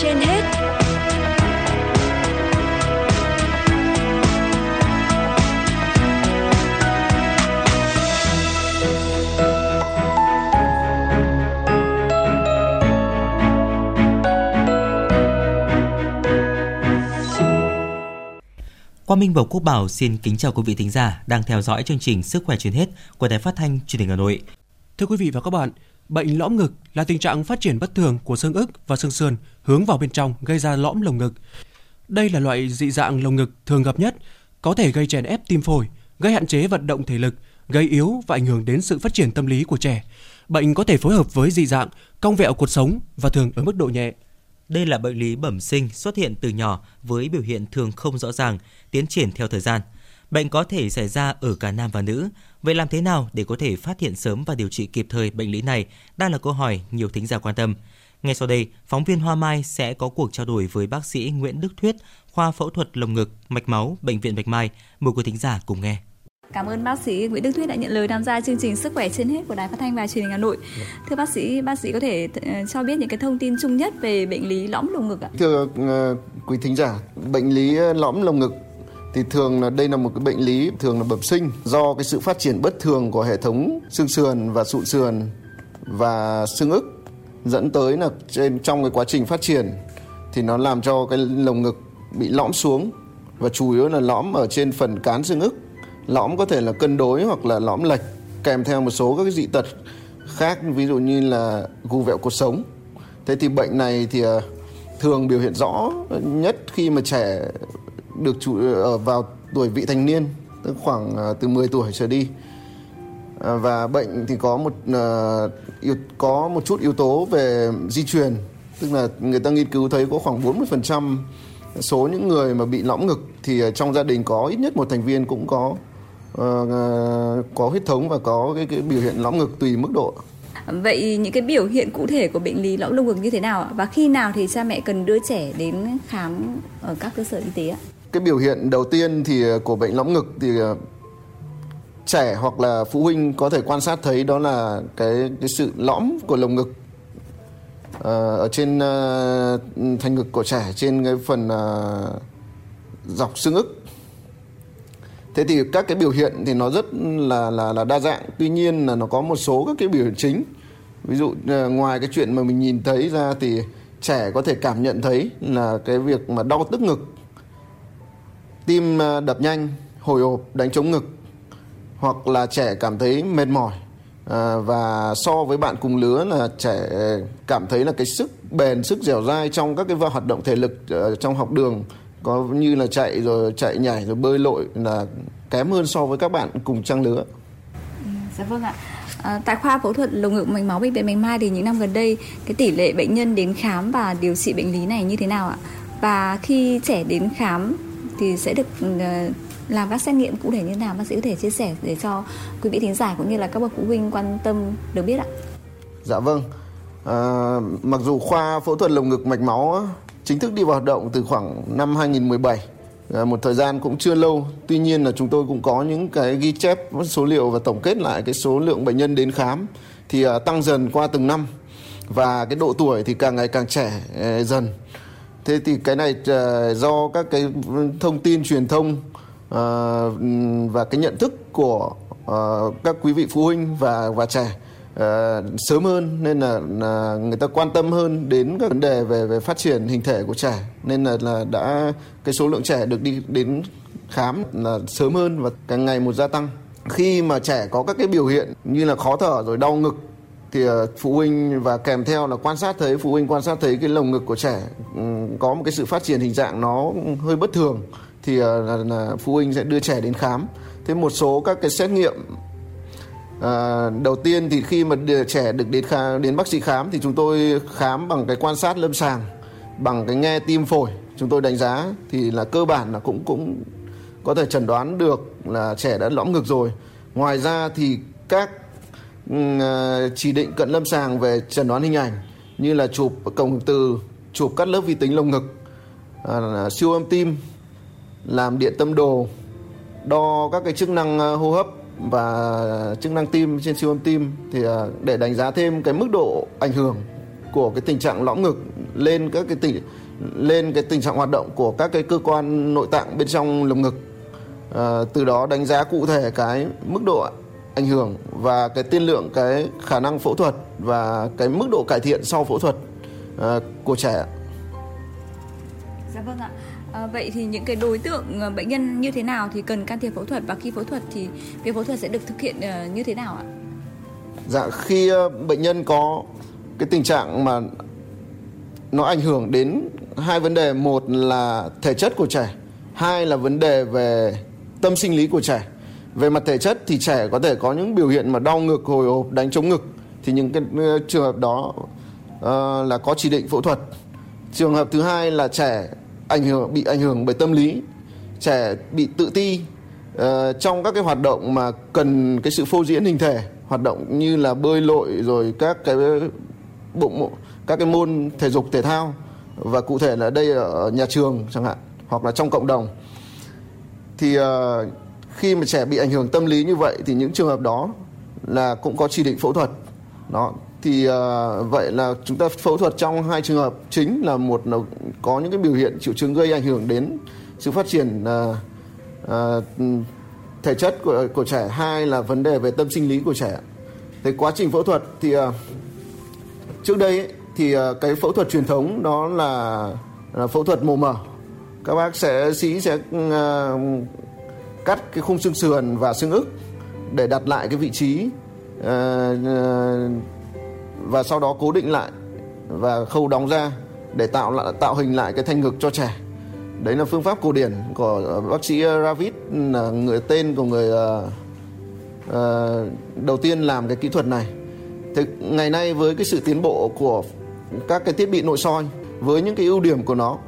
trên hết Quang Minh và Quốc Bảo xin kính chào quý vị thính giả đang theo dõi chương trình Sức khỏe truyền hết của Đài Phát thanh Truyền hình Hà Nội. Thưa quý vị và các bạn, bệnh lõm ngực là tình trạng phát triển bất thường của xương ức và xương sườn hướng vào bên trong gây ra lõm lồng ngực. Đây là loại dị dạng lồng ngực thường gặp nhất, có thể gây chèn ép tim phổi, gây hạn chế vận động thể lực, gây yếu và ảnh hưởng đến sự phát triển tâm lý của trẻ. Bệnh có thể phối hợp với dị dạng, cong vẹo cuộc sống và thường ở mức độ nhẹ. Đây là bệnh lý bẩm sinh xuất hiện từ nhỏ với biểu hiện thường không rõ ràng, tiến triển theo thời gian. Bệnh có thể xảy ra ở cả nam và nữ. Vậy làm thế nào để có thể phát hiện sớm và điều trị kịp thời bệnh lý này đang là câu hỏi nhiều thính giả quan tâm. Ngay sau đây, phóng viên Hoa Mai sẽ có cuộc trao đổi với bác sĩ Nguyễn Đức Thuyết, khoa phẫu thuật lồng ngực, mạch máu, bệnh viện Bạch Mai. Mời quý thính giả cùng nghe. Cảm ơn bác sĩ Nguyễn Đức Thuyết đã nhận lời tham gia chương trình Sức khỏe trên hết của Đài Phát thanh và Truyền hình Hà Nội. Thưa bác sĩ, bác sĩ có thể ờ, cho biết những cái thông tin chung nhất về bệnh lý lõm lồng ngực ạ? Thưa uh, quý thính giả, bệnh lý lõm lồng ngực thì thường là đây là một cái bệnh lý, thường là bẩm sinh, do cái sự phát triển bất thường của hệ thống xương sườn và sụn sườn và xương ức dẫn tới là trên, trong cái quá trình phát triển thì nó làm cho cái lồng ngực bị lõm xuống và chủ yếu là lõm ở trên phần cán xương ức. Lõm có thể là cân đối hoặc là lõm lệch, kèm theo một số các cái dị tật khác, ví dụ như là gù vẹo cuộc sống. Thế thì bệnh này thì à, thường biểu hiện rõ nhất khi mà trẻ được chủ ở vào tuổi vị thành niên tức khoảng ờ, từ 10 tuổi trở đi ờ, và bệnh thì có một có một chút yếu tố về di truyền tức là người ta nghiên cứu thấy có khoảng 40% số những người mà bị lõm ngực thì trong gia đình có ít nhất một thành viên cũng có uh, có huyết thống và có cái, cái biểu hiện lõm ngực tùy mức độ Vậy những cái biểu hiện cụ thể của bệnh lý lõm lồng ngực như thế nào ạ? Và khi nào thì cha mẹ cần đưa trẻ đến khám ở các cơ sở y tế ạ? Cái biểu hiện đầu tiên thì ờ, của bệnh lõm ngực thì ờ, trẻ hoặc là phụ huynh có thể quan sát thấy đó là cái cái sự lõm của lồng ngực ờ, ở trên thành ngực của trẻ, trên cái phần dọc xương ức. Thế thì các cái biểu hiện thì nó rất là là là đa dạng. Tuy nhiên là nó có một số các cái biểu hiện chính. Ví dụ ngoài cái chuyện mà mình nhìn thấy ra thì trẻ có thể cảm nhận thấy là cái việc mà đau tức ngực tim ờ, đập nhanh, hồi hộp, đánh trống ngực hoặc là trẻ cảm thấy mệt mỏi à, và so với bạn cùng lứa là trẻ cảm thấy là cái sức bền, sức dẻo dai trong các cái hoạt động thể lực uh, trong học đường có như là chạy rồi chạy nhảy rồi bơi lội là kém hơn so với các bạn cùng trang lứa. Ừ, dạ vâng ạ. À, tại khoa phẫu thuật lồng ngực mạch máu bệnh viện Bạch Mai thì những năm gần đây cái tỷ lệ bệnh nhân đến khám và điều trị bệnh lý này như thế nào ạ? Và khi trẻ đến khám thì sẽ được ờ, làm các xét nghiệm cụ thể như thế nào? Bác sĩ có thể chia sẻ để cho quý vị thính giả cũng như là các bậc phụ huynh quan tâm được biết ạ. Dạ vâng. À, mặc dù khoa phẫu thuật lồng ngực mạch máu chính thức đi vào hoạt động từ khoảng năm 2017 à, ờ, một thời gian cũng chưa lâu. Tuy nhiên là chúng tôi cũng có những cái ghi chép số liệu và tổng kết lại cái số lượng bệnh nhân đến khám thì à, tăng dần qua từng năm. Và cái độ tuổi thì càng ngày càng trẻ dần thế thì cái này ờ, do các cái thông tin truyền thông ờ, và cái nhận thức của ờ, các quý vị phụ huynh và và trẻ sớm hơn nên là, là người ta quan tâm hơn đến các vấn đề về về phát triển hình thể của trẻ. Nên là là đã cái số lượng trẻ được đi đến khám là sớm hơn và càng ngày một gia tăng. Khi mà trẻ có các cái biểu hiện như là khó thở rồi đau ngực thì phụ huynh và kèm theo là quan sát thấy phụ huynh quan sát thấy cái lồng ngực của trẻ ừ, có một cái sự phát triển hình dạng nó hơi bất thường thì ờ, là, là phụ huynh sẽ đưa trẻ đến khám. Thế một số các cái xét nghiệm À, đầu tiên thì khi mà trẻ được đến khám, đến bác sĩ khám thì chúng tôi khám bằng cái quan sát lâm sàng bằng cái nghe tim phổi. Chúng tôi đánh giá thì là cơ bản là cũng cũng có thể chẩn đoán được là trẻ đã lõm ngực rồi. Ngoài ra thì các ừ, ờ, chỉ định cận lâm sàng về chẩn đoán hình ảnh như là chụp cổng từ chụp cắt lớp vi tính lồng ngực à, siêu âm tim làm điện tâm đồ đo các cái chức năng à, hô hấp và chức năng tim trên siêu âm tim thì à, để đánh giá thêm cái mức độ ảnh hưởng của cái tình trạng lõm ngực lên các cái tình lên cái tình trạng hoạt động của các cái cơ quan nội tạng bên trong lồng ngực. À, từ đó đánh giá cụ thể cái mức độ ảnh hưởng và cái tiên lượng cái khả năng phẫu thuật và cái mức độ cải thiện sau phẫu thuật của trẻ. Dạ vâng ạ. À, vậy thì những cái đối tượng ờ, bệnh nhân như thế nào thì cần can thiệp phẫu thuật và khi phẫu thuật thì việc phẫu thuật sẽ được thực hiện như thế nào ạ? Dạ khi bệnh nhân có cái tình trạng mà nó ảnh hưởng đến hai vấn đề một là thể chất của trẻ hai là vấn đề về tâm sinh lý của trẻ về mặt thể chất thì trẻ có thể có những biểu hiện mà đau ngực hồi hộp đánh chống ngực thì những cái trường hợp đó uh, là có chỉ định phẫu thuật. Trường hợp thứ hai là trẻ ảnh hưởng bị ảnh hưởng bởi tâm lý. Trẻ bị tự ti uh, trong các cái hoạt động mà cần cái sự phô diễn hình thể hoạt động như là bơi lội rồi các cái bụng các cái môn thể dục thể thao. Và cụ thể là đây ở nhà trường chẳng hạn hoặc là trong cộng đồng. Thì uh, khi mà trẻ bị ảnh hưởng tâm lý như vậy thì những trường hợp đó là cũng có chỉ định phẫu thuật. Đó thì uh, vậy là chúng ta phẫu thuật trong hai trường hợp. Chính là một là có những cái biểu hiện triệu chứng gây ảnh hưởng đến sự phát triển uh, uh, thể chất của của trẻ. Hai là vấn đề về tâm sinh lý của trẻ. Thế quá trình phẫu thuật thì uh, trước đây ấy, thì uh, cái phẫu thuật truyền thống đó là, là phẫu thuật mổ mở các bác sẽ sĩ sẽ uh, cắt cái khung xương sườn và xương ức để đặt lại cái vị trí uh, uh, và sau đó cố định lại và khâu đóng ra để tạo lại tạo hình lại cái thanh ngực cho trẻ. Đấy là phương pháp cổ điển của bác sĩ ờ, Ravid là người tên của người uh, uh, đầu tiên làm cái kỹ thuật này. Thì ngày nay với cái sự tiến bộ của các cái thiết bị nội soi với những cái ưu điểm của nó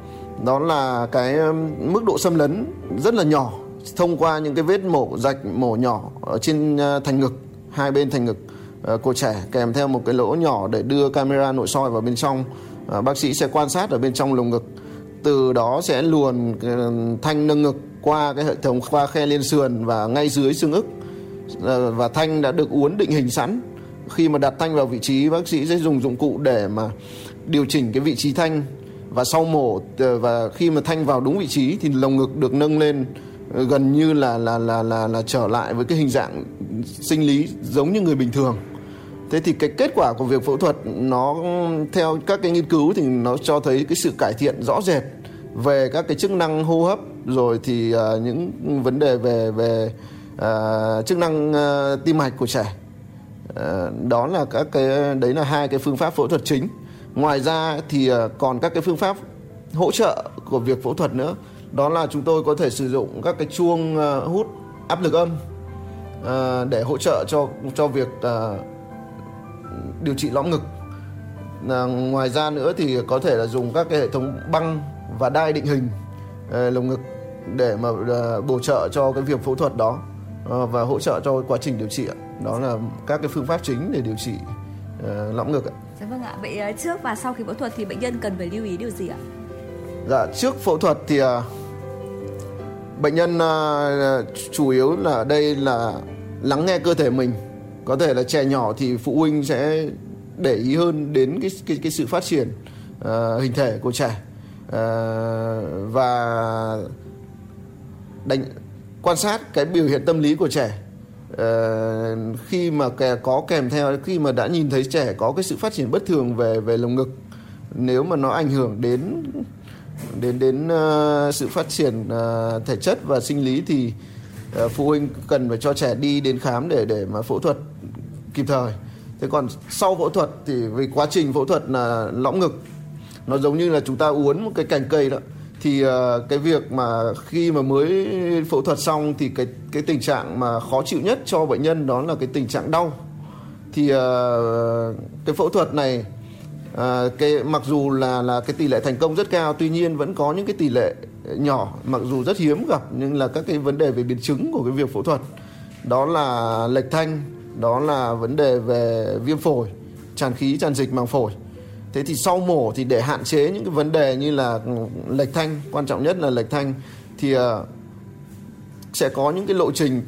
đó là cái mức độ xâm lấn rất là nhỏ thông qua những cái vết mổ rạch mổ nhỏ ở trên thành ngực hai bên thành ngực. Ờ, của trẻ kèm theo một cái lỗ nhỏ để đưa camera nội soi vào bên trong. Ờ, bác sĩ sẽ quan sát ở bên trong lồng ngực. Từ đó sẽ luồn ờ, thanh nâng ngực qua cái hệ thống qua khe liên sườn và ngay dưới xương ức. Và thanh đã được uốn định hình sẵn. Khi mà đặt thanh vào vị trí, bác sĩ sẽ dùng dụng cụ để mà điều chỉnh cái vị trí thanh. Và sau mổ và khi mà thanh vào đúng vị trí thì lồng ngực được nâng lên gần như là là là là là trở lại với cái hình dạng sinh lý giống như người bình thường thế thì cái kết quả của việc phẫu thuật nó theo các cái nghiên cứu thì nó cho thấy cái sự cải thiện rõ rệt về các cái chức năng hô hấp rồi thì uh, những vấn đề về về uh, chức năng uh, tim mạch của trẻ. Uh, đó là các cái đấy là hai cái phương pháp phẫu thuật chính. Ngoài ra thì uh, còn các cái phương pháp hỗ trợ của việc phẫu thuật nữa. Đó là chúng tôi có thể sử dụng các cái chuông uh, hút áp lực âm uh, để hỗ trợ cho cho việc uh, điều trị lõm ngực à, ngoài ra nữa thì có thể là dùng các cái hệ thống băng và đai định hình uh, lồng ngực để mà uh, bổ trợ cho cái việc phẫu thuật đó uh, và hỗ trợ cho quá trình điều trị đó là các cái phương pháp chính để điều trị uh, lõm ngực ạ. Dạ vâng ạ. Vậy trước và sau khi phẫu thuật thì bệnh nhân cần phải lưu ý điều gì ạ? Dạ trước phẫu thuật thì uh, bệnh nhân uh, chủ yếu là đây là lắng nghe cơ thể mình có thể là trẻ nhỏ thì phụ huynh sẽ để ý hơn đến cái cái, cái sự phát triển uh, hình thể của trẻ. Uh, và đánh quan sát cái biểu hiện tâm lý của trẻ. Uh, khi mà kè có kèm theo khi mà đã nhìn thấy trẻ có cái sự phát triển bất thường về về lồng ngực nếu mà nó ảnh hưởng đến đến đến uh, sự phát triển uh, thể chất và sinh lý thì uh, Ờ, phụ huynh cần phải cho trẻ đi đến khám để để mà phẫu thuật kịp thời. Thế còn sau phẫu thuật thì vì quá trình phẫu thuật là lõm ngực, nó giống như là chúng ta uốn một cái cành cây đó, thì ờ, cái việc mà khi mà mới phẫu thuật xong thì cái cái tình trạng mà khó chịu nhất cho bệnh nhân đó là cái tình trạng đau. Thì ờ, cái phẫu thuật này à, cái mặc dù là là cái tỷ lệ thành công rất cao tuy nhiên vẫn có những cái tỷ lệ nhỏ mặc dù rất hiếm gặp nhưng là các cái vấn đề về biến chứng của cái việc phẫu thuật. Đó là lệch thanh đó là vấn đề về viêm phổi tràn khí tràn dịch màng phổi. Thế thì sau mổ thì để hạn chế những cái vấn đề như là ừ, lệch thanh quan trọng nhất là lệch thanh thì uh, sẽ có những cái lộ trình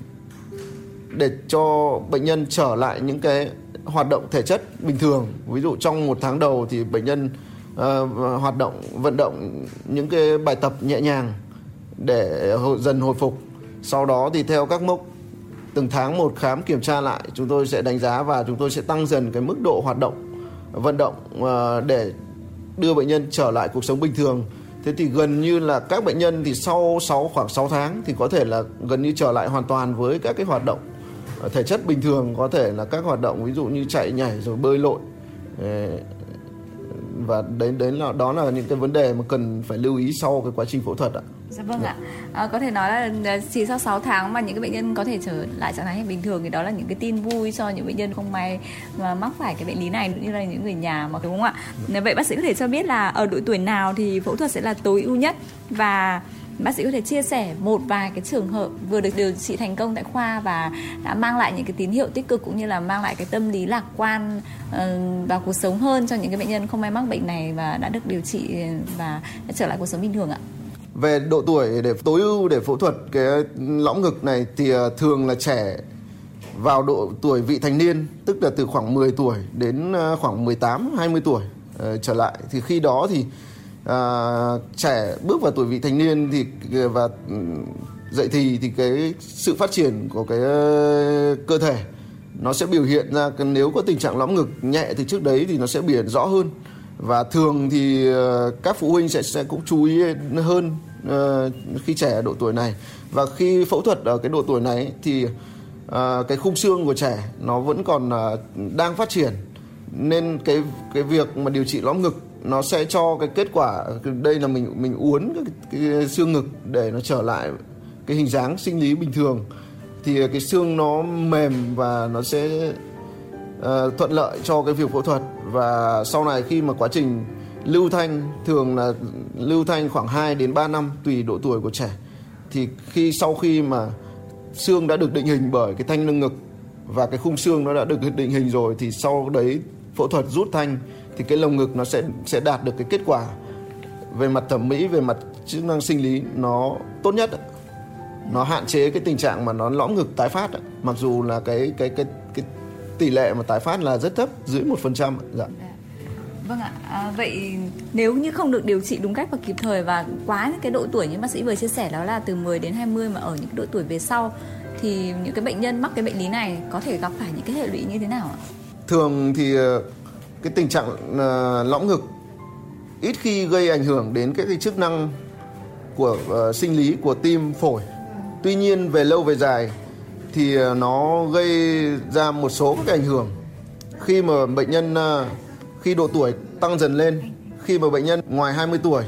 để cho bệnh nhân trở lại những cái hoạt động thể chất bình thường. Ví dụ trong một tháng đầu thì bệnh nhân ờ, hoạt động, vận động những cái bài tập nhẹ nhàng để dần hồi phục. Sau đó thì theo các mốc, từng tháng một khám kiểm tra lại, chúng tôi sẽ đánh giá và chúng tôi sẽ tăng dần cái mức độ hoạt động, vận động ờ, để đưa bệnh nhân trở lại cuộc sống bình thường. Thế thì gần như là các bệnh nhân thì sau 6 khoảng 6 tháng thì có thể là gần như trở lại hoàn toàn với các cái hoạt động thể chất bình thường có thể là các hoạt động ví dụ như chạy nhảy rồi bơi lội và đấy đấy là đó là những cái vấn đề mà cần phải lưu ý sau cái quá trình phẫu thuật ạ. Dạ vâng ạ. À, có thể nói là ờ, chỉ sau 6 tháng mà những cái bệnh nhân có thể trở lại trạng thái bình thường thì đó là những cái tin vui cho những bệnh nhân không may mà mắc phải cái bệnh lý này cũng như là những người nhà mà đúng không ạ? Dạ. Vậy bác sĩ có thể cho biết là ở độ tuổi nào thì phẫu thuật sẽ là tối ưu nhất và bác sĩ có thể chia sẻ một vài cái trường hợp vừa được điều trị thành công tại khoa và đã mang lại những cái tín hiệu tích cực cũng như là mang lại cái tâm lý lạc quan ờ, vào cuộc sống hơn cho những cái bệnh nhân không may mắc bệnh này và đã được điều trị và đã trở lại cuộc sống bình thường ạ. Về độ tuổi để tối ưu để phẫu thuật cái lõm ngực này thì ờ, thường là trẻ vào độ tuổi vị thành niên, tức là từ khoảng 10 tuổi đến ờ, khoảng 18 20 tuổi trở lại. Thì khi đó thì à, trẻ bước vào tuổi vị thành niên thì và ừ, dậy thì thì cái sự phát triển của cái ờ, cơ thể nó sẽ biểu hiện ra nếu có tình trạng lõm ngực nhẹ thì trước đấy thì nó sẽ biểu hiện rõ hơn. Và thường thì ờ, các phụ huynh sẽ sẽ cũng chú ý hơn ờ, khi trẻ ở độ tuổi này. Và khi phẫu thuật ở cái độ tuổi này thì cái khung xương của trẻ nó vẫn còn đang phát triển. Nên cái cái việc mà điều trị lõm ngực nó sẽ cho cái kết quả đây là mình mình uốn cái, cái xương ngực để nó trở lại cái hình dáng sinh lý bình thường. Thì cái xương nó mềm và nó sẽ uh, thuận lợi cho cái việc phẫu thuật. Và sau này khi mà quá trình lưu thanh thường là lưu thanh khoảng 2 đến 3 năm tùy độ tuổi của trẻ. Thì khi sau khi mà xương đã được định hình bởi cái thanh lưng ngực và cái khung xương nó đã được định hình rồi thì sau đấy phẫu thuật rút thanh thì cái lồng ngực nó sẽ sẽ đạt được cái kết quả. Về mặt thẩm mỹ về mặt chức năng sinh lý nó tốt nhất nó hạn chế cái tình trạng mà nó lõm ngực tái phát mặc dù là cái cái cái cái tỷ lệ mà tái phát là rất thấp dưới một phần trăm dạ. Vâng ạ, à, vậy nếu như không được điều trị đúng cách và kịp thời và quá những cái độ tuổi như bác sĩ vừa chia sẻ đó là từ 10 đến 20 mà ở những cái độ tuổi về sau thì những cái bệnh nhân mắc cái bệnh lý này có thể gặp phải những cái hệ lụy như thế nào ạ? Thường thì ờ, cái tình trạng ờ, lõng lõm ngực ít khi gây ảnh hưởng đến các cái chức năng của uh, sinh lý của tim phổi. Tuy nhiên về lâu về dài thì nó gây ra một số các ảnh hưởng khi mà bệnh nhân uh, khi độ tuổi tăng dần lên khi mà bệnh nhân ngoài 20 tuổi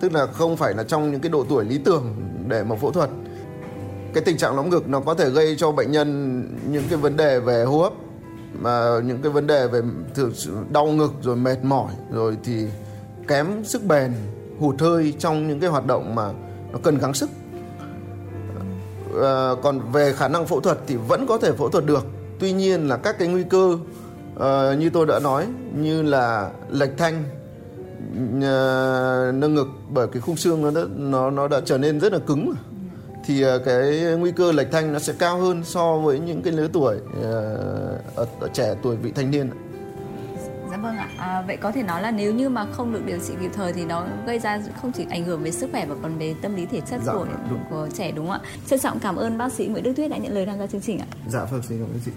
tức là không phải là trong những cái độ tuổi lý tưởng để mà phẫu thuật cái tình trạng lõm ngực nó có thể gây cho bệnh nhân những cái vấn đề về hô hấp mà những cái vấn đề về thường đau ngực rồi mệt mỏi rồi thì kém sức bền hụt hơi trong những cái hoạt động mà nó cần gắng sức. À, còn về khả năng phẫu thuật thì vẫn có thể phẫu thuật được. Tuy nhiên là các cái nguy cơ uh, như tôi đã nói như là lệch thanh uh, nâng ngực bởi cái khung xương nó đã, nó nó đã trở nên rất là cứng thì uh, cái nguy cơ lệch thanh nó sẽ cao hơn so với những cái lứa tuổi uh, ở, ở trẻ tuổi vị thanh niên. Dạ vâng ạ. À, vậy có thể nói là nếu như mà không được điều trị kịp thời thì nó gây ra không chỉ ảnh hưởng về sức khỏe mà còn về tâm lý thể chất dạ, của đúng. của trẻ đúng không ạ? Trân trọng cảm ơn bác sĩ Nguyễn Đức Thuyết đã nhận lời tham gia chương trình ạ. Dạ vâng, xin cảm ơn chị.